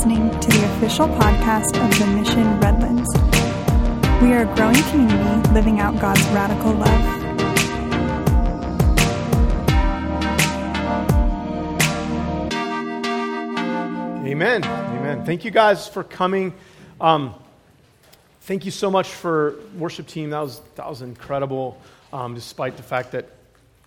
listening to the official podcast of the Mission Redlands. We are a growing community living out God's radical love. Amen. Amen. Thank you guys for coming. Um, thank you so much for worship team. That was that was incredible, um, despite the fact that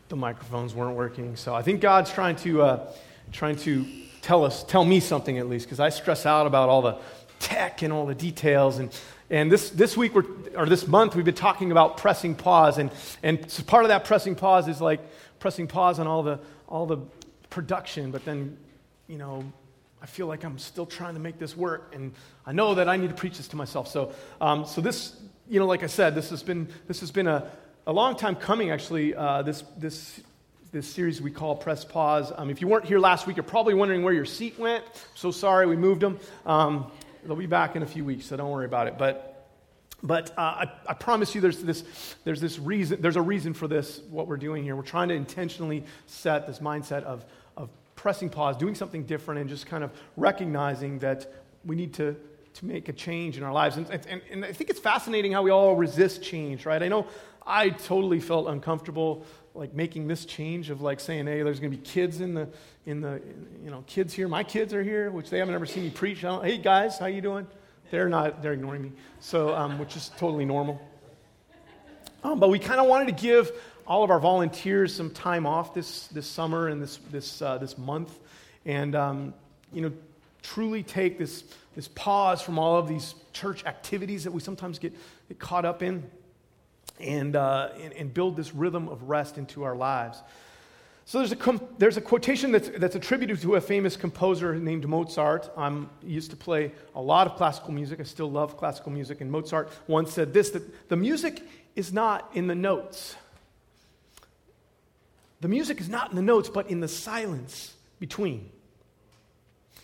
the microphones weren't working. So I think God's trying to uh, trying to tell us, tell me something at least, because I stress out about all the tech and all the details. And, and this, this week, we're, or this month, we've been talking about pressing pause. And, and so part of that pressing pause is like pressing pause on all the, all the production, but then, you know, I feel like I'm still trying to make this work. And I know that I need to preach this to myself. So, um, so this, you know, like I said, this has been, this has been a, a long time coming, actually, uh, this, this this series we call Press Pause. Um, if you weren't here last week, you're probably wondering where your seat went. So sorry, we moved them. Um, they'll be back in a few weeks, so don't worry about it. But, but uh, I, I, promise you there's this, there's this reason, there's a reason for this, what we're doing here. We're trying to intentionally set this mindset of, of pressing pause, doing something different, and just kind of recognizing that we need to, to make a change in our lives. And, and, and I think it's fascinating how we all resist change, right? I know I totally felt uncomfortable like making this change of like saying, hey, there's going to be kids in the, in the, you know, kids here. My kids are here, which they haven't ever seen me preach. hey, guys, how you doing? They're not, they're ignoring me. So, um, which is totally normal. Um, but we kind of wanted to give all of our volunteers some time off this, this summer and this, this, uh, this month. And, um, you know, truly take this, this pause from all of these church activities that we sometimes get, get caught up in and, uh, and, and, build this rhythm of rest into our lives. So there's a, com- there's a quotation that's, that's attributed to a famous composer named Mozart. I um, used to play a lot of classical music. I still love classical music. And Mozart once said this that the music is not in the notes. The music is not in the notes, but in the silence between.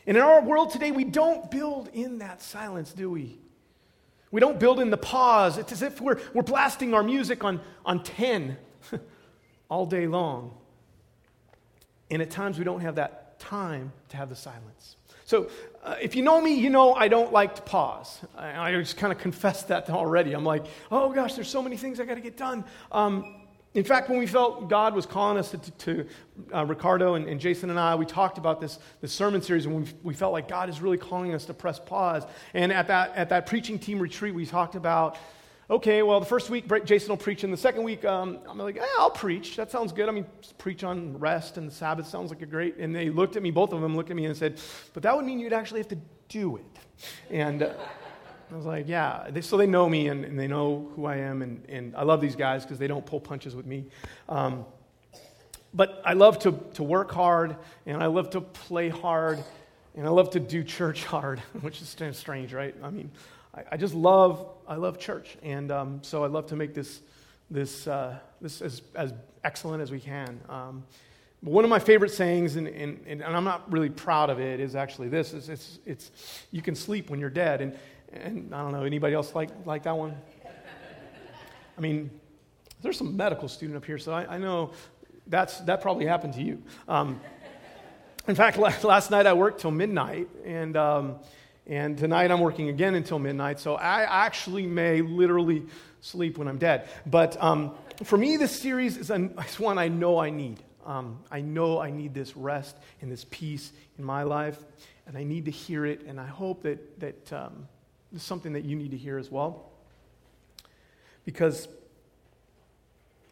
And in our world today, we don't build in that silence, do we? We don't build in the pause. It's as if we're, we're blasting our music on, on 10 all day long. And at times we don't have that time to have the silence. So uh, if you know me, you know I don't like to pause. I, I just kind of confessed that already. I'm like, oh gosh, there's so many things I got to get done. Um, in fact, when we felt God was calling us to, to uh, Ricardo and, and, Jason and I, we talked about this, this sermon series and we, we felt like God is really calling us to press pause. And at that, at that preaching team retreat, we talked about, okay, well, the first week Jason will preach, and the second week um, I'm like, I'll preach. That sounds good. I mean, preach on rest and the Sabbath sounds like a great. And they looked at me, both of them looked at me and said, but that would mean you'd actually have to do it. And. Uh, I was like, yeah. They, so they know me and, and, they know who I am. And, and I love these guys because they don't pull punches with me. Um, but I love to, to work hard and I love to play hard and I love to do church hard, which is strange, right? I mean, I, I just love, I love church. And um, so I love to make this, this, uh, this as, as excellent as we can. Um, but one of my favorite sayings, and, and, and, I'm not really proud of it, is actually this: is it's, it's, you can sleep when you're dead. And, and I don't know, anybody else like, like that one? I mean, there's some medical student up here, so I, I know that's, that probably happened to you. Um, in fact, last night I worked till midnight, and, um, and tonight I'm working again until midnight, so I actually may literally sleep when I'm dead. But um, for me, this series is, an, one I know I need. Um, I know I need this rest and this peace in my life, and I need to hear it, and I hope that, that um, is something that you need to hear as well. Because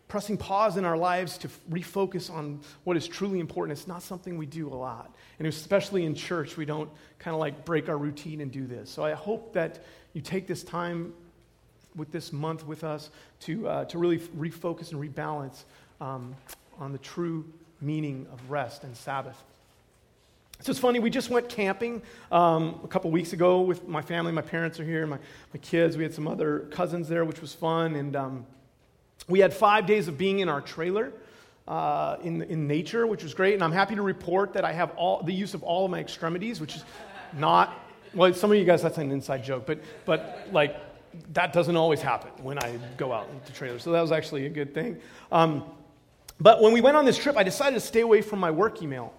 pressing pause in our lives to refocus on what is truly important, it's not something we do a lot. And especially in church, we don't kind of like break our routine and do this. So I hope that you take this time with this month with us to, uh, to really refocus and rebalance um, on the true meaning of rest and Sabbath. So it's funny, we just went camping um, a couple weeks ago with my family. My parents are here, my, my kids. We had some other cousins there, which was fun. And um, we had five days of being in our trailer uh, in, in nature, which was great. And I'm happy to report that I have all, the use of all of my extremities, which is not, well, some of you guys, that's an inside joke, but, but like, that doesn't always happen when I go out into trailer. So that was actually a good thing. Um, but when we went on this trip, I decided to stay away from my work email.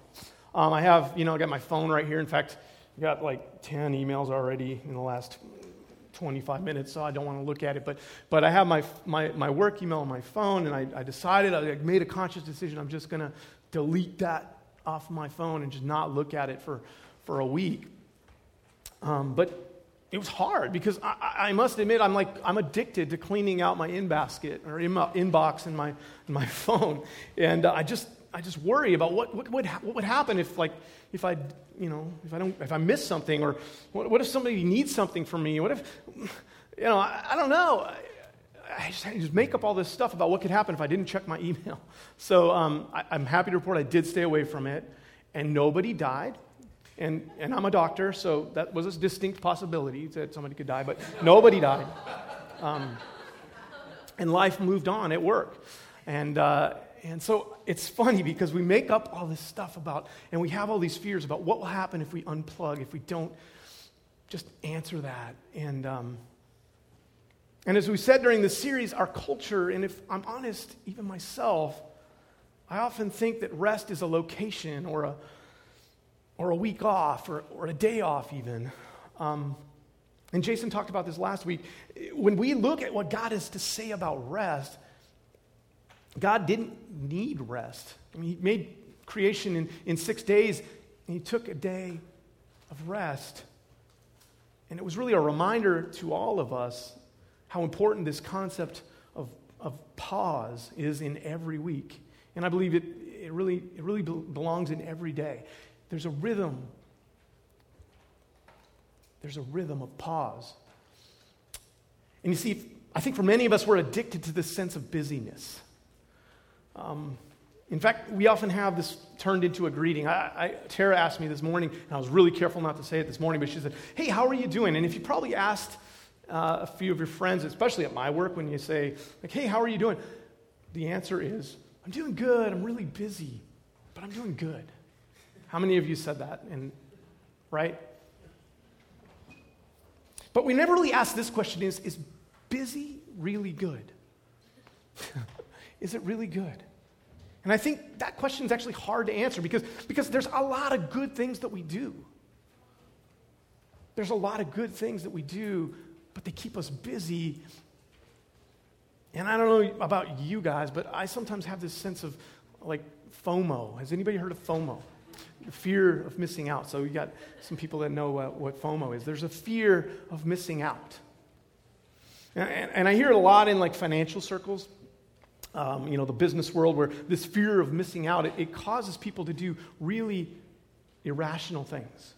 Um, I have, you know, I got my phone right here. In fact, I got like 10 emails already in the last 25 minutes, so I don't want to look at it. But, but I have my, my, my work email on my phone, and I, I decided, I made a conscious decision, I'm just going to delete that off my phone and just not look at it for, for a week. Um, but it was hard because I, I, must admit I'm like I'm addicted to cleaning out my in basket or in inbox in my in my phone, and uh, I just I just worry about what what would what would happen if like if I you know if I don't if I miss something or what, what if somebody needs something from me? What if you know I, I don't know. I, just, I just, make up all this stuff about what could happen if I didn't check my email. So um, I, I'm happy to report I did stay away from it, and nobody died. And, and I'm a doctor, so that was a distinct possibility that somebody could die, but nobody died. Um, and life moved on at work. And, uh, and so it's funny because we make up all this stuff about, and we have all these fears about what will happen if we unplug, if we don't just answer that. And, um, and as we said during the series, our culture, and if I'm honest, even myself, I often think that rest is a location or a, or a week off or, or a day off, even. Um, and Jason talked about this last week. When we look at what God has to say about rest, God didn't need rest. I mean, He made creation in, in six days, and He took a day of rest. And it was really a reminder to all of us how important this concept of, of pause is in every week. And I believe it, it, really, it really belongs in every day. There's a rhythm. There's a rhythm of pause. And you see, I think for many of us, we're addicted to this sense of busyness. Um, in fact, we often have this turned into a greeting. I, I, Tara asked me this morning, and I was really careful not to say it this morning, but she said, Hey, how are you doing? And if you probably asked uh, a few of your friends, especially at my work, when you say, like, Hey, how are you doing? The answer is, I'm doing good. I'm really busy, but I'm doing good. How many of you said that? And right? But we never really ask this question is, is busy really good? is it really good? And I think that question is actually hard to answer because, because there's a lot of good things that we do. There's a lot of good things that we do, but they keep us busy. And I don't know about you guys, but I sometimes have this sense of like FOMO. Has anybody heard of FOMO? fear of missing out. So we got some people that know uh, what FOMO is. There's a fear of missing out. And, and, and I hear it a lot in like financial circles, um, you know, the business world, where this fear of missing out, it, it causes people to do really irrational things.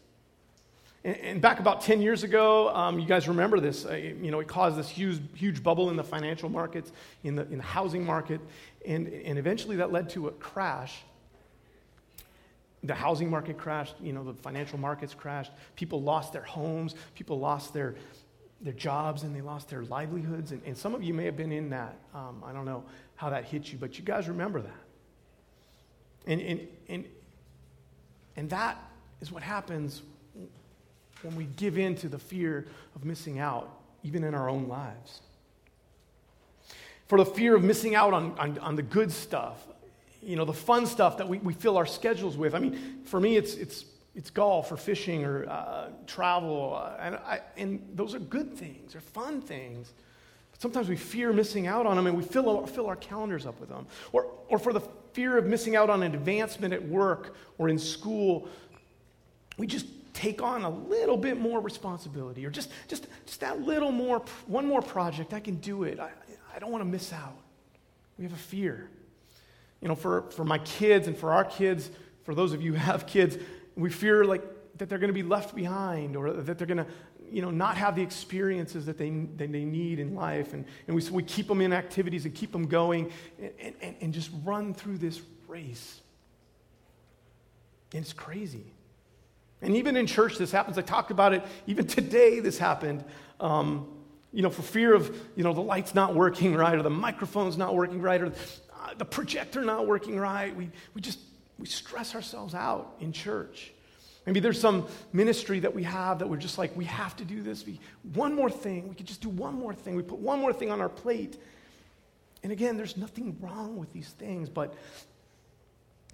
And, and back about 10 years ago, um, you guys remember this, uh, you know, it caused this huge, huge bubble in the financial markets, in the, in the housing market, and, and eventually that led to a crash the housing market crashed, you know, the financial markets crashed. People lost their homes, people lost their, their jobs, and they lost their livelihoods. And, and some of you may have been in that. Um, I don't know how that hit you, but you guys remember that. And, and, and, and that is what happens when we give in to the fear of missing out, even in our own lives. For the fear of missing out on, on, on the good stuff, you know, the fun stuff that we, we fill our schedules with. I mean, for me, it's, it's, it's golf or fishing or uh, travel. Uh, and, I, and those are good things, they're fun things. Sometimes we fear missing out on them and we fill our, fill our calendars up with them. Or, or for the fear of missing out on an advancement at work or in school, we just take on a little bit more responsibility or just, just, just that little more, one more project. I can do it. I, I don't want to miss out. We have a fear you know, for, for my kids and for our kids, for those of you who have kids, we fear like that they're going to be left behind or that they're going to, you know, not have the experiences that they, that they need in life. And, and we, we keep them in activities and keep them going and, and, and just run through this race. And it's crazy. And even in church, this happens. I talked about it. Even today, this happened. Um, you know, for fear of, you know, the light's not working right or the microphone's not working right or the projector not working right. We, we just we stress ourselves out in church. Maybe there's some ministry that we have that we're just like, we have to do this. We, one more thing. We could just do one more thing. We put one more thing on our plate. And again, there's nothing wrong with these things, but,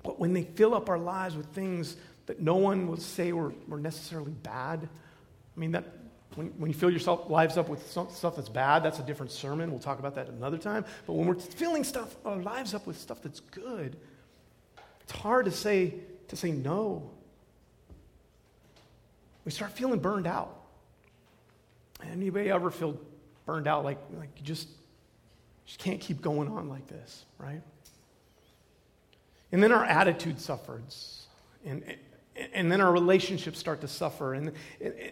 but when they fill up our lives with things that no one will say were, were necessarily bad. I mean, that when, when you fill yourself lives up with some, stuff that's bad, that's a different sermon. We'll talk about that another time. But when we're filling stuff, our lives up with stuff that's good, it's hard to say to say no. We start feeling burned out. Anybody ever feel burned out like, like you just, just can't keep going on like this, right? And then our attitude suffers. And, and then our relationships start to suffer. And,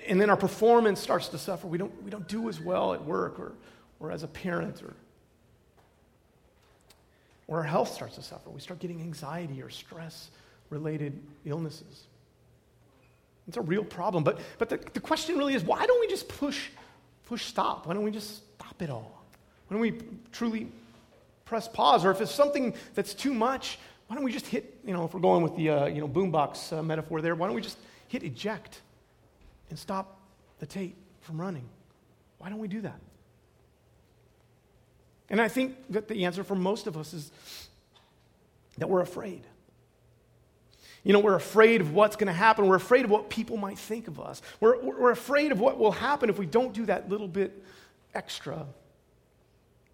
and then our performance starts to suffer. We don't, we don't do as well at work or, or as a parent or, or our health starts to suffer. We start getting anxiety or stress related illnesses. It's a real problem. But, but the, the question really is why don't we just push, push stop? Why don't we just stop it all? Why don't we truly press pause? Or if it's something that's too much, why don't we just hit, you know, if we're going with the, uh, you know, boombox uh, metaphor there, why don't we just hit eject and stop the tape from running? Why don't we do that? And I think that the answer for most of us is that we're afraid. You know, we're afraid of what's going to happen. We're afraid of what people might think of us. We're, we're afraid of what will happen if we don't do that little bit extra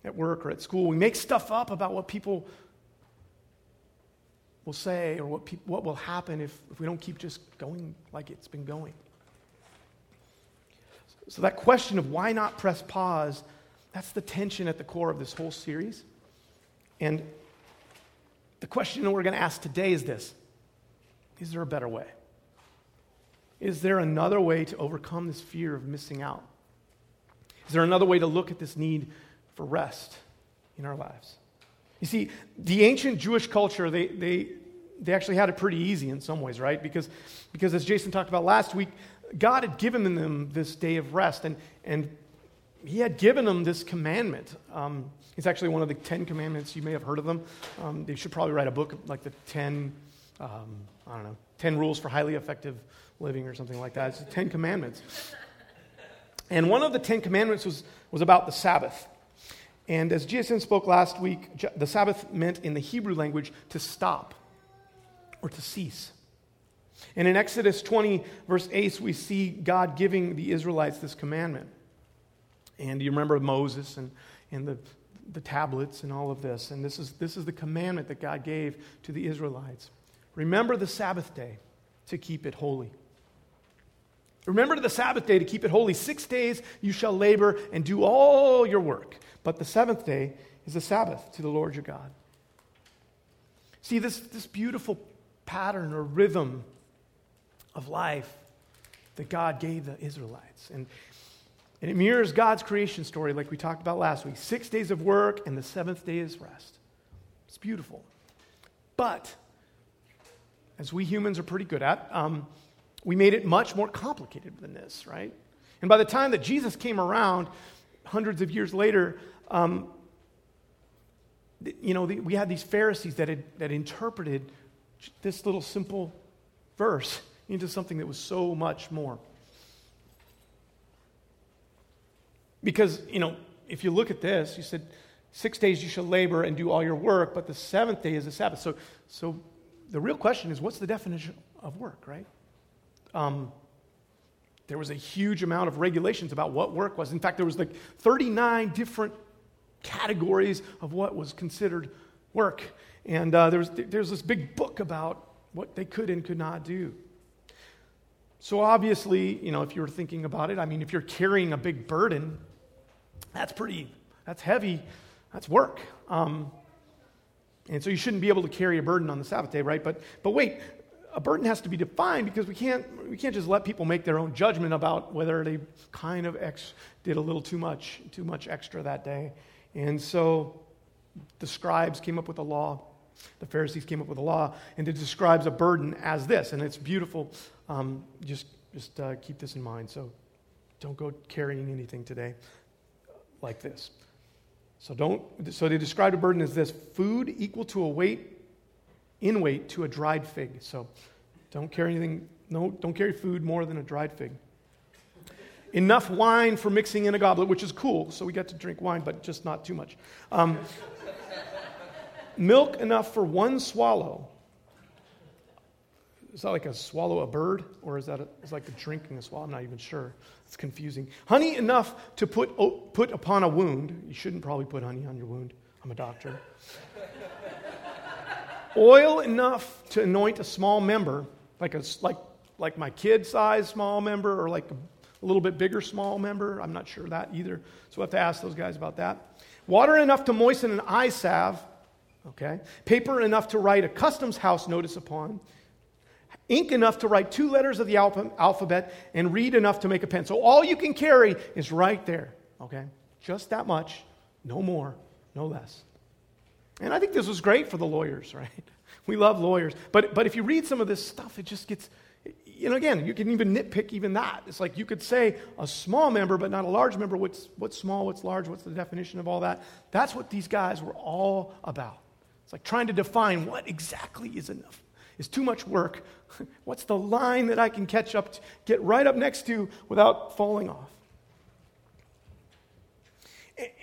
at work or at school. We make stuff up about what people will say or what, pe- what will happen if, if we don't keep just going like it's been going. So, that question of why not press pause, that's the tension at the core of this whole series. And the question that we're going to ask today is this Is there a better way? Is there another way to overcome this fear of missing out? Is there another way to look at this need for rest in our lives? You see, the ancient Jewish culture, they, they, they actually had it pretty easy in some ways, right? Because, because as Jason talked about last week, God had given them this day of rest, and, and He had given them this commandment. Um, it's actually one of the Ten Commandments. You may have heard of them. Um, they should probably write a book like the Ten, um, I don't know, Ten Rules for Highly Effective Living or something like that. It's the Ten Commandments. And one of the Ten Commandments was, was about the Sabbath. And as Jason spoke last week, the Sabbath meant in the Hebrew language to stop or to cease. And in Exodus 20, verse 8, we see God giving the Israelites this commandment. And you remember Moses and, and the, the tablets and all of this. And this is, this is the commandment that God gave to the Israelites. Remember the Sabbath day to keep it holy. Remember the Sabbath day to keep it holy. Six days you shall labor and do all your work. But the seventh day is the Sabbath to the Lord your God. See, this, this beautiful pattern or rhythm of life that God gave the Israelites. And, and it mirrors God's creation story, like we talked about last week six days of work, and the seventh day is rest. It's beautiful. But, as we humans are pretty good at, um, we made it much more complicated than this, right? And by the time that Jesus came around, hundreds of years later, um, you know, the, we had these Pharisees that had that interpreted this little simple verse into something that was so much more. Because, you know, if you look at this, you said, six days you shall labor and do all your work, but the seventh day is the Sabbath. So, so the real question is, what's the definition of work, right? Um, there was a huge amount of regulations about what work was. In fact, there was like 39 different categories of what was considered work. And uh, there there's this big book about what they could and could not do. So obviously, you know, if you were thinking about it, I mean, if you're carrying a big burden, that's pretty, that's heavy, that's work. Um, and so you shouldn't be able to carry a burden on the Sabbath day, right? But, but wait, a burden has to be defined because we can't, we can't just let people make their own judgment about whether they kind of ex, did a little too much, too much extra that day. And so the scribes came up with a law. The Pharisees came up with a law, and it describes a burden as this. And it's beautiful. Um, just just uh, keep this in mind. So don't go carrying anything today like this. So don't. So they described a burden as this: food equal to a weight in weight to a dried fig. So don't carry anything. No, don't carry food more than a dried fig enough wine for mixing in a goblet, which is cool. So we get to drink wine, but just not too much. Um, milk enough for one swallow. Is that like a swallow a bird? Or is that a, is like a drinking a swallow? I'm not even sure. It's confusing. Honey enough to put, oh, put upon a wound. You shouldn't probably put honey on your wound. I'm a doctor. Oil enough to anoint a small member, like, a, like, like my kid size small member, or like a, little bit bigger small member. I'm not sure that either. So we'll have to ask those guys about that. Water enough to moisten an eye salve, okay? Paper enough to write a customs house notice upon. Ink enough to write two letters of the alphabet and reed enough to make a pen. So all you can carry is right there, okay? Just that much, no more, no less. And I think this was great for the lawyers, right? We love lawyers. But, but if you read some of this stuff, it just gets, you know, again, you can even nitpick even that. It's like you could say a small member, but not a large member. What's, what's small, what's large, what's the definition of all that? That's what these guys were all about. It's like trying to define what exactly is enough. Is too much work. What's the line that I can catch up, to, get right up next to without falling off?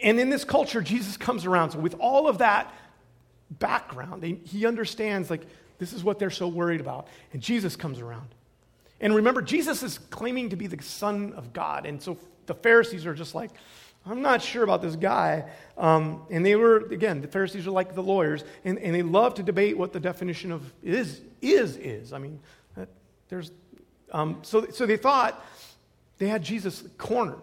And in this culture, Jesus comes around. So, with all of that background. He understands, like, this is what they're so worried about. And Jesus comes around. And remember, Jesus is claiming to be the Son of God. And so the Pharisees are just like, I'm not sure about this guy. Um, and they were, again, the Pharisees are like the lawyers, and, and they love to debate what the definition of is is is. I mean, there's, um, so, so they thought they had Jesus cornered.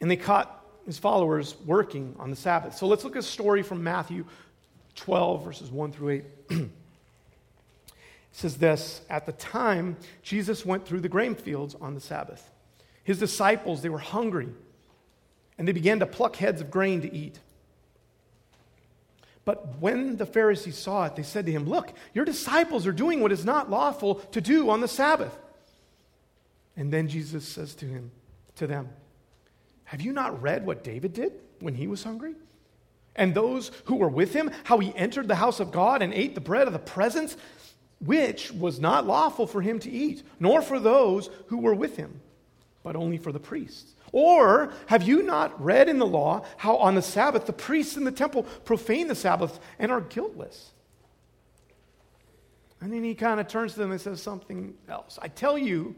And they caught his followers working on the Sabbath. So let's look at a story from Matthew 12, verses 1 through 8. it says this At the time, Jesus went through the grain fields on the Sabbath. His disciples, they were hungry, and they began to pluck heads of grain to eat. But when the Pharisees saw it, they said to him, Look, your disciples are doing what is not lawful to do on the Sabbath. And then Jesus says to him, to them, have you not read what David did when he was hungry? And those who were with him, how he entered the house of God and ate the bread of the presence, which was not lawful for him to eat, nor for those who were with him, but only for the priests. Or have you not read in the law how on the Sabbath the priests in the temple profane the Sabbath and are guiltless? And then he kind of turns to them and says something else. I tell you,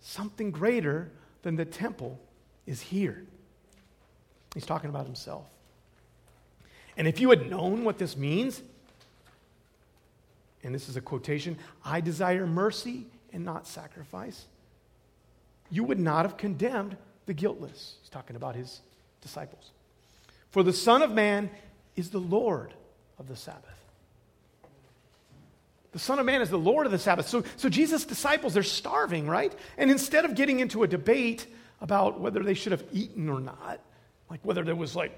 something greater than the temple is here. He's talking about himself. And if you had known what this means, and this is a quotation, I desire mercy and not sacrifice, you would not have condemned the guiltless. He's talking about his disciples. For the Son of Man is the Lord of the Sabbath. The Son of Man is the Lord of the Sabbath. So, so Jesus' disciples, they're starving, right? And instead of getting into a debate about whether they should have eaten or not. Like whether there was like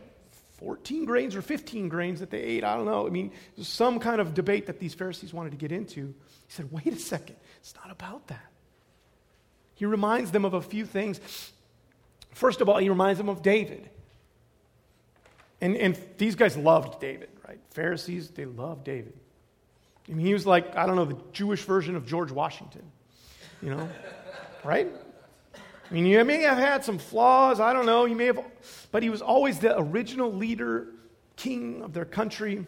14 grains or 15 grains that they ate. I don't know. I mean, some kind of debate that these Pharisees wanted to get into. He said, wait a second. It's not about that. He reminds them of a few things. First of all, he reminds them of David. And, and these guys loved David, right? Pharisees, they loved David. I mean, he was like, I don't know, the Jewish version of George Washington, you know, right? I mean, you may have had some flaws, I don't know, you may have, but he was always the original leader, king of their country.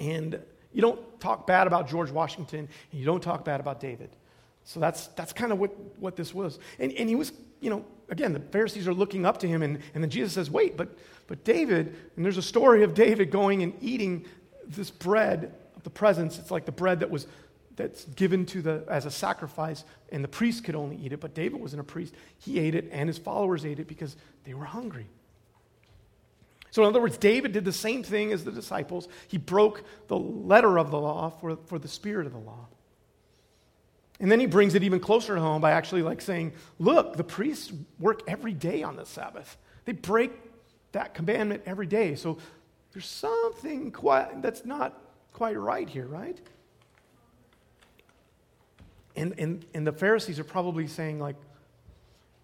And you don't talk bad about George Washington, and you don't talk bad about David. So that's, that's kind of what, what this was. And, and he was, you know, again, the Pharisees are looking up to him, and, and then Jesus says, wait, but, but David, and there's a story of David going and eating this bread of the presence. It's like the bread that was that's given to the as a sacrifice and the priest could only eat it but david wasn't a priest he ate it and his followers ate it because they were hungry so in other words david did the same thing as the disciples he broke the letter of the law for, for the spirit of the law and then he brings it even closer to home by actually like saying look the priests work every day on the sabbath they break that commandment every day so there's something quite, that's not quite right here right and, and, and the Pharisees are probably saying, like,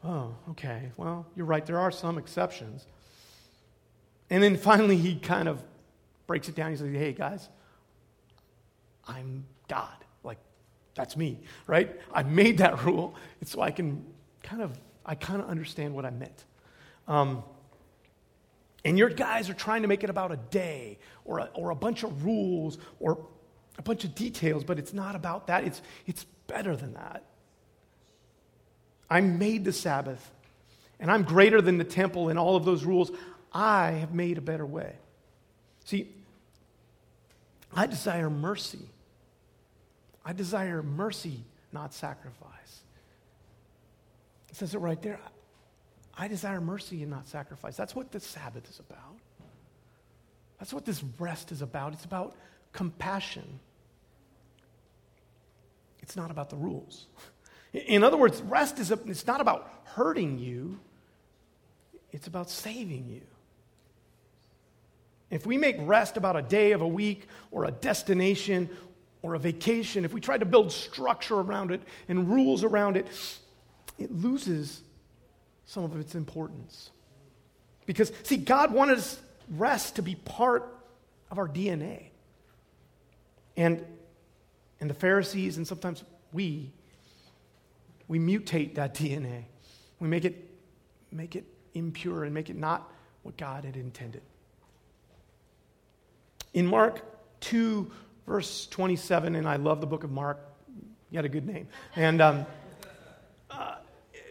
oh, okay, well, you're right, there are some exceptions. And then finally, he kind of breaks it down. He says, hey, guys, I'm God. That's me, right? I made that rule. So I can kind of, I kind of understand what I meant. Um, and your guys are trying to make it about a day or a, or a bunch of rules or a bunch of details, but it's not about that. It's, it's better than that. I made the Sabbath, and I'm greater than the temple and all of those rules. I have made a better way. See, I desire mercy. I desire mercy, not sacrifice. It says it right there. I desire mercy and not sacrifice. That's what the Sabbath is about. That's what this rest is about. It's about compassion. It's not about the rules. In other words, rest is a, it's not about hurting you, it's about saving you. If we make rest about a day of a week or a destination or a vacation, if we try to build structure around it and rules around it, it loses some of its importance. Because, see, God wanted rest to be part of our DNA. And, and the Pharisees, and sometimes we, we mutate that DNA. We make it, make it impure and make it not what God had intended. In Mark 2, verse 27, and I love the book of Mark, you had a good name. And, um, uh,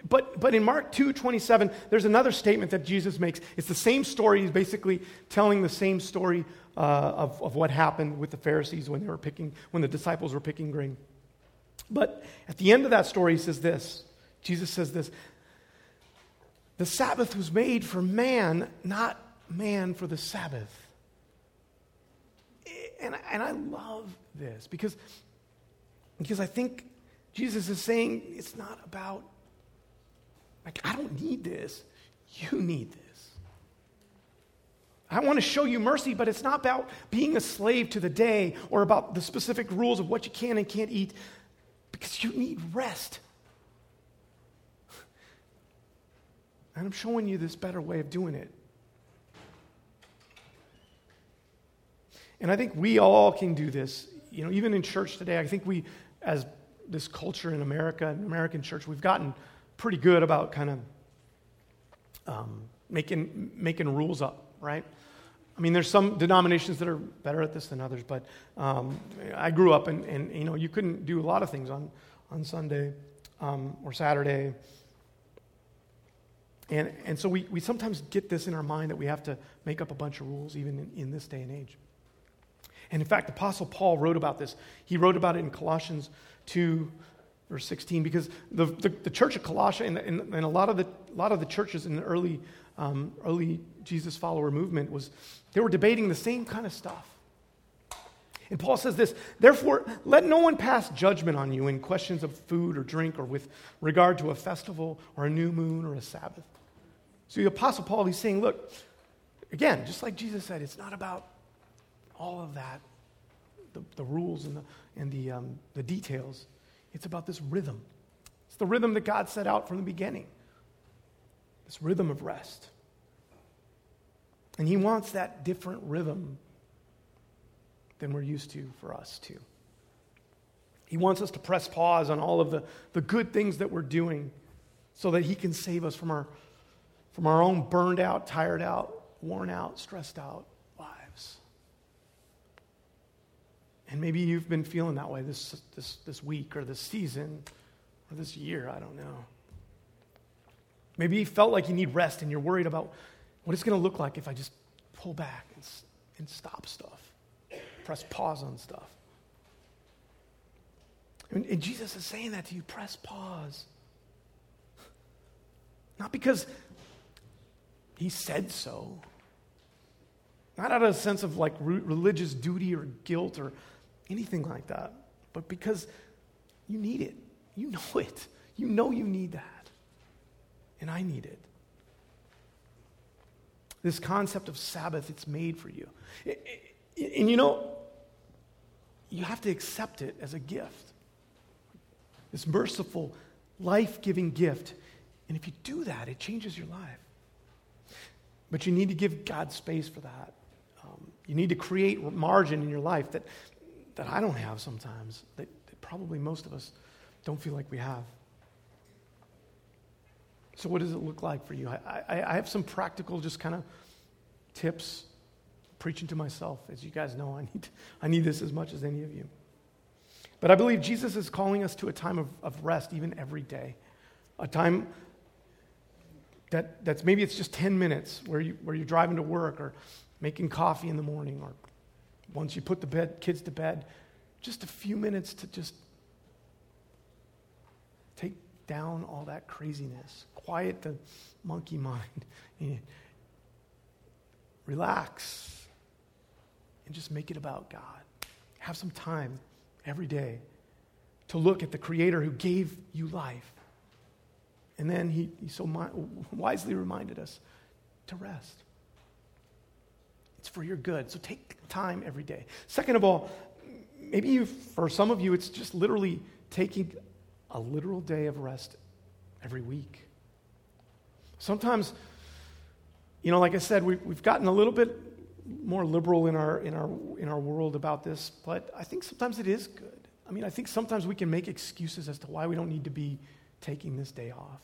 but, but in Mark 2, 27, there's another statement that Jesus makes. It's the same story. He's basically telling the same story uh, of, of what happened with the Pharisees when they were picking, when the disciples were picking grain. But at the end of that story, he says this Jesus says this The Sabbath was made for man, not man for the Sabbath. And, and I love this because, because I think Jesus is saying it's not about, like, I don't need this. You need this. I want to show you mercy, but it's not about being a slave to the day or about the specific rules of what you can and can't eat because you need rest. And I'm showing you this better way of doing it. And I think we all can do this. You know, even in church today, I think we, as this culture in America, in American church, we've gotten pretty good about kind of um, making, making rules up, right? I mean, there's some denominations that are better at this than others, but um, I grew up and, and, you know, you couldn't do a lot of things on, on Sunday um, or Saturday. And, and so we, we sometimes get this in our mind that we have to make up a bunch of rules even in, in this day and age. And in fact, Apostle Paul wrote about this. He wrote about it in Colossians 2, verse 16, because the, the, the church of Colossia and, and, and, a, lot of the, a lot of the churches in the early, um, early Jesus follower movement was they were debating the same kind of stuff. And Paul says this Therefore, let no one pass judgment on you in questions of food or drink or with regard to a festival or a new moon or a Sabbath. So the Apostle Paul, he's saying, Look, again, just like Jesus said, it's not about all of that, the, the rules and, the, and the, um, the details. It's about this rhythm. It's the rhythm that God set out from the beginning this rhythm of rest. And He wants that different rhythm than we're used to for us, too. He wants us to press pause on all of the, the good things that we're doing so that He can save us from our, from our own burned out, tired out, worn out, stressed out And maybe you've been feeling that way this, this, this week or this season or this year. I don't know. Maybe you felt like you need rest and you're worried about what it's going to look like if I just pull back and, and stop stuff, press pause on stuff. And, and Jesus is saying that to you press pause. Not because he said so, not out of a sense of like religious duty or guilt or anything like that, but because you need it. You know it. You know you need that. And I need it. This concept of Sabbath, it's made for you. And you know, you have to accept it as a gift. This merciful, life giving gift. And if you do that, it changes your life. But you need to give God space for that. Um, you need to create margin in your life that that I don't have sometimes, that, that probably most of us don't feel like we have. So, what does it look like for you? I, I, I have some practical, just kind of tips preaching to myself. As you guys know, I need, I need this as much as any of you. But I believe Jesus is calling us to a time of, of rest, even every day. A time that, that's maybe it's just 10 minutes where, you, where you're driving to work or making coffee in the morning or once you put the bed, kids to bed, just a few minutes to just take down all that craziness, quiet the monkey mind, relax, and just make it about God. Have some time every day to look at the Creator who gave you life. And then he, he so mi- wisely reminded us to rest. It's for your good. So take time every day. Second of all, maybe you, for some of you, it's just literally taking a literal day of rest every week. Sometimes, you know, like I said, we, we've gotten a little bit more liberal in our, in, our, in our world about this, but I think sometimes it is good. I mean, I think sometimes we can make excuses as to why we don't need to be taking this day off.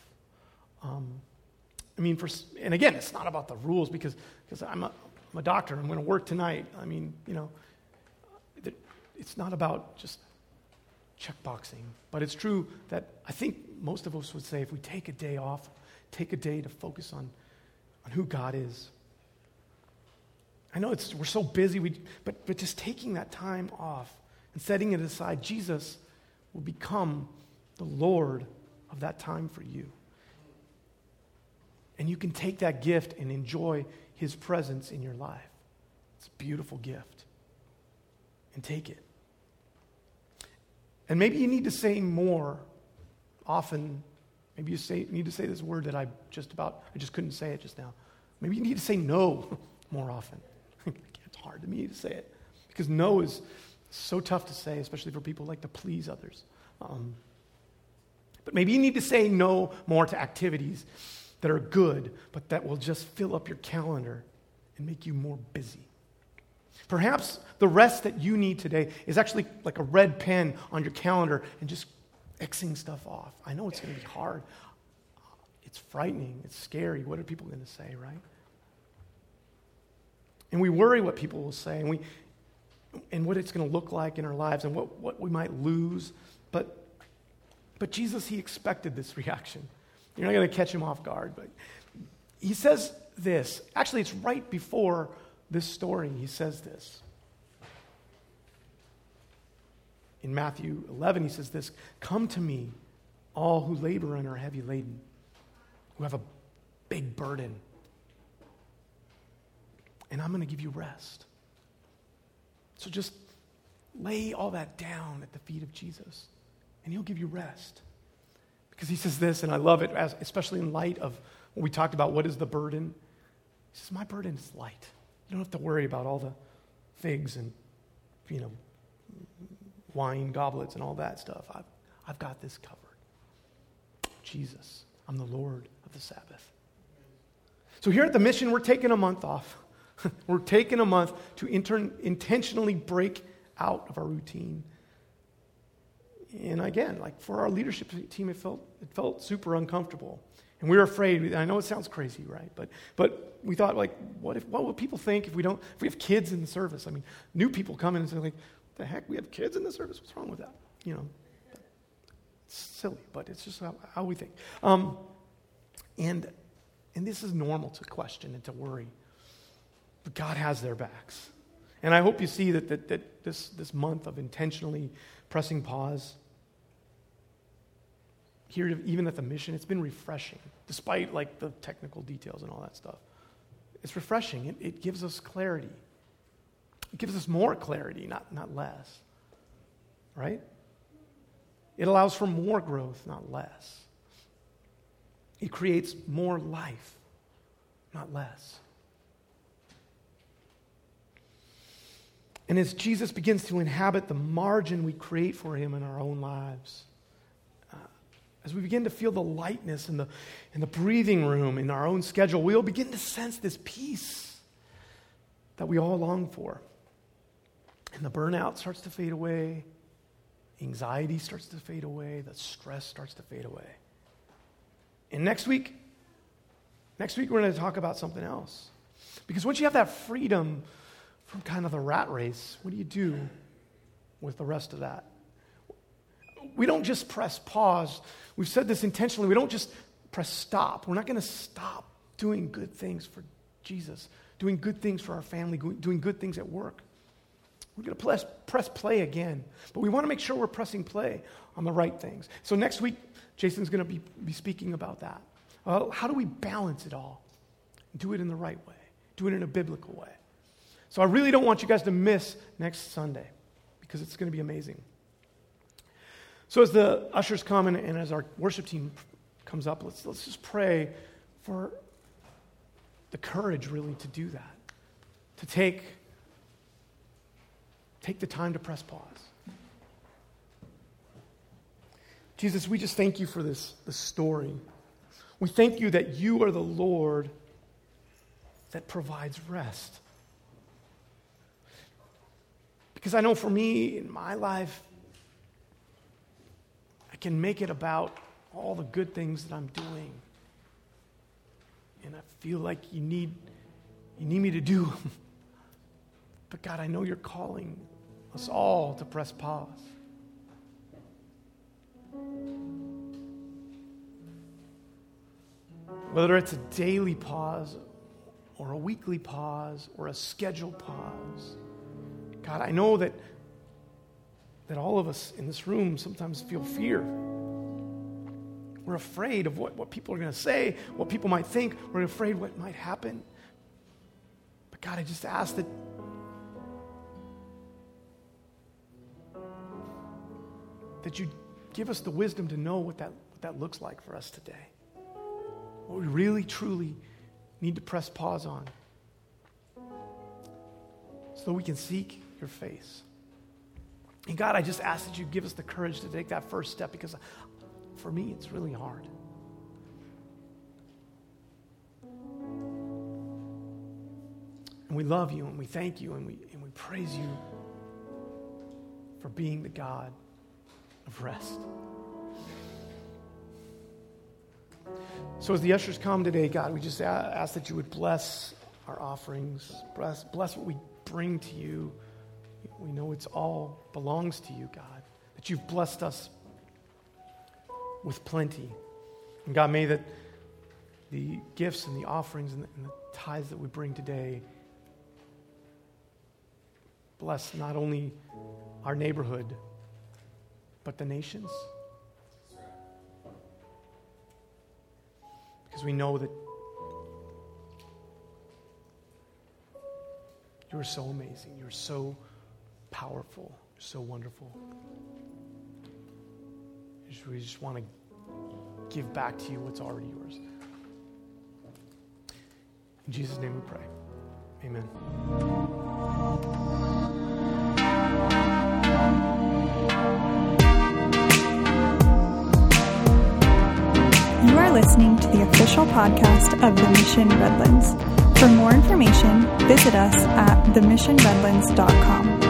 Um, I mean, for, and again, it's not about the rules because, because I'm, a, I'm a doctor. I'm going to work tonight. I mean, you know, it's not about just checkboxing. But it's true that I think most of us would say if we take a day off, take a day to focus on, on who God is. I know it's, we're so busy, we, but, but just taking that time off and setting it aside, Jesus will become the Lord of that time for you. And you can take that gift and enjoy his presence in your life. It's a beautiful gift. And take it. And maybe you need to say more often. Maybe you say, need to say this word that I just about, I just couldn't say it just now. Maybe you need to say no more often. it's hard to me to say it because no is so tough to say, especially for people who like to please others. Um, but maybe you need to say no more to activities that are good, but that will just fill up your calendar and make you more busy. Perhaps the rest that you need today is actually like a red pen on your calendar and just Xing stuff off. I know it's going to be hard. It's frightening. It's scary. What are people going to say, right? And we worry what people will say and, we, and what it's going to look like in our lives and what, what we might lose. But, but Jesus, he expected this reaction. You're not going to catch him off guard. But he says this. Actually, it's right before this story, he says this. In Matthew 11, he says this Come to me, all who labor and are heavy laden, who have a big burden, and I'm going to give you rest. So just lay all that down at the feet of Jesus, and he'll give you rest. Because he says this, and I love it, especially in light of what we talked about what is the burden? He says, My burden is light. You don't have to worry about all the figs and, you know, wine goblets and all that stuff. I've, I've got this covered. Jesus, I'm the Lord of the Sabbath. So here at the mission, we're taking a month off. we're taking a month to intentionally break out of our routine. And again, like for our leadership team, it felt, it felt super uncomfortable. And we were afraid. I know it sounds crazy, right? But, but we thought, like, what, if, what will people think if we don't, if we have kids in the service? I mean, new people come in and say, like, the heck, we have kids in the service? What's wrong with that? You know, it's silly, but it's just how, how we think. Um, and, and this is normal to question and to worry. But God has their backs. And I hope you see that, that, that this, this month of intentionally pressing pause, here, even at the mission, it's been refreshing, despite like the technical details and all that stuff. It's refreshing. It, it gives us clarity. It gives us more clarity, not, not less. Right? It allows for more growth, not less. It creates more life, not less. And as Jesus begins to inhabit the margin we create for him in our own lives, as we begin to feel the lightness and the, and the breathing room in our own schedule, we'll begin to sense this peace that we all long for. And the burnout starts to fade away, anxiety starts to fade away, the stress starts to fade away. And next week, next week we're going to talk about something else. Because once you have that freedom from kind of the rat race, what do you do with the rest of that? We don't just press pause. We've said this intentionally. We don't just press stop. We're not going to stop doing good things for Jesus, doing good things for our family, doing good things at work. We're going to press, press play again. But we want to make sure we're pressing play on the right things. So next week, Jason's going to be, be speaking about that. Uh, how do we balance it all? Do it in the right way, do it in a biblical way. So I really don't want you guys to miss next Sunday because it's going to be amazing. So as the ushers come and, and as our worship team comes up, let's, let's just pray for the courage really to do that, to take, take the time to press pause. Jesus, we just thank you for this, this story. We thank you that you are the Lord that provides rest. Because I know for me in my life, can make it about all the good things that I'm doing. And I feel like you need, you need me to do them. But God, I know you're calling us all to press pause. Whether it's a daily pause or a weekly pause or a scheduled pause. God, I know that, that all of us in this room sometimes feel fear. We're afraid of what, what people are going to say, what people might think. We're afraid what might happen. But God, I just ask that that you give us the wisdom to know what that, what that looks like for us today. What we really, truly need to press pause on so we can seek your face. And God, I just ask that you give us the courage to take that first step because for me, it's really hard. And we love you and we thank you and we, and we praise you for being the God of rest. So, as the ushers come today, God, we just ask that you would bless our offerings, bless, bless what we bring to you. We know it's all belongs to you, God, that you've blessed us with plenty. And God, may that the gifts and the offerings and the, and the tithes that we bring today bless not only our neighborhood, but the nations. Because we know that you are so amazing. You're so powerful. You're so wonderful. We just want to give back to you what's already yours. In Jesus' name we pray. Amen. You are listening to the official podcast of the Mission Redlands. For more information, visit us at themissionredlands.com.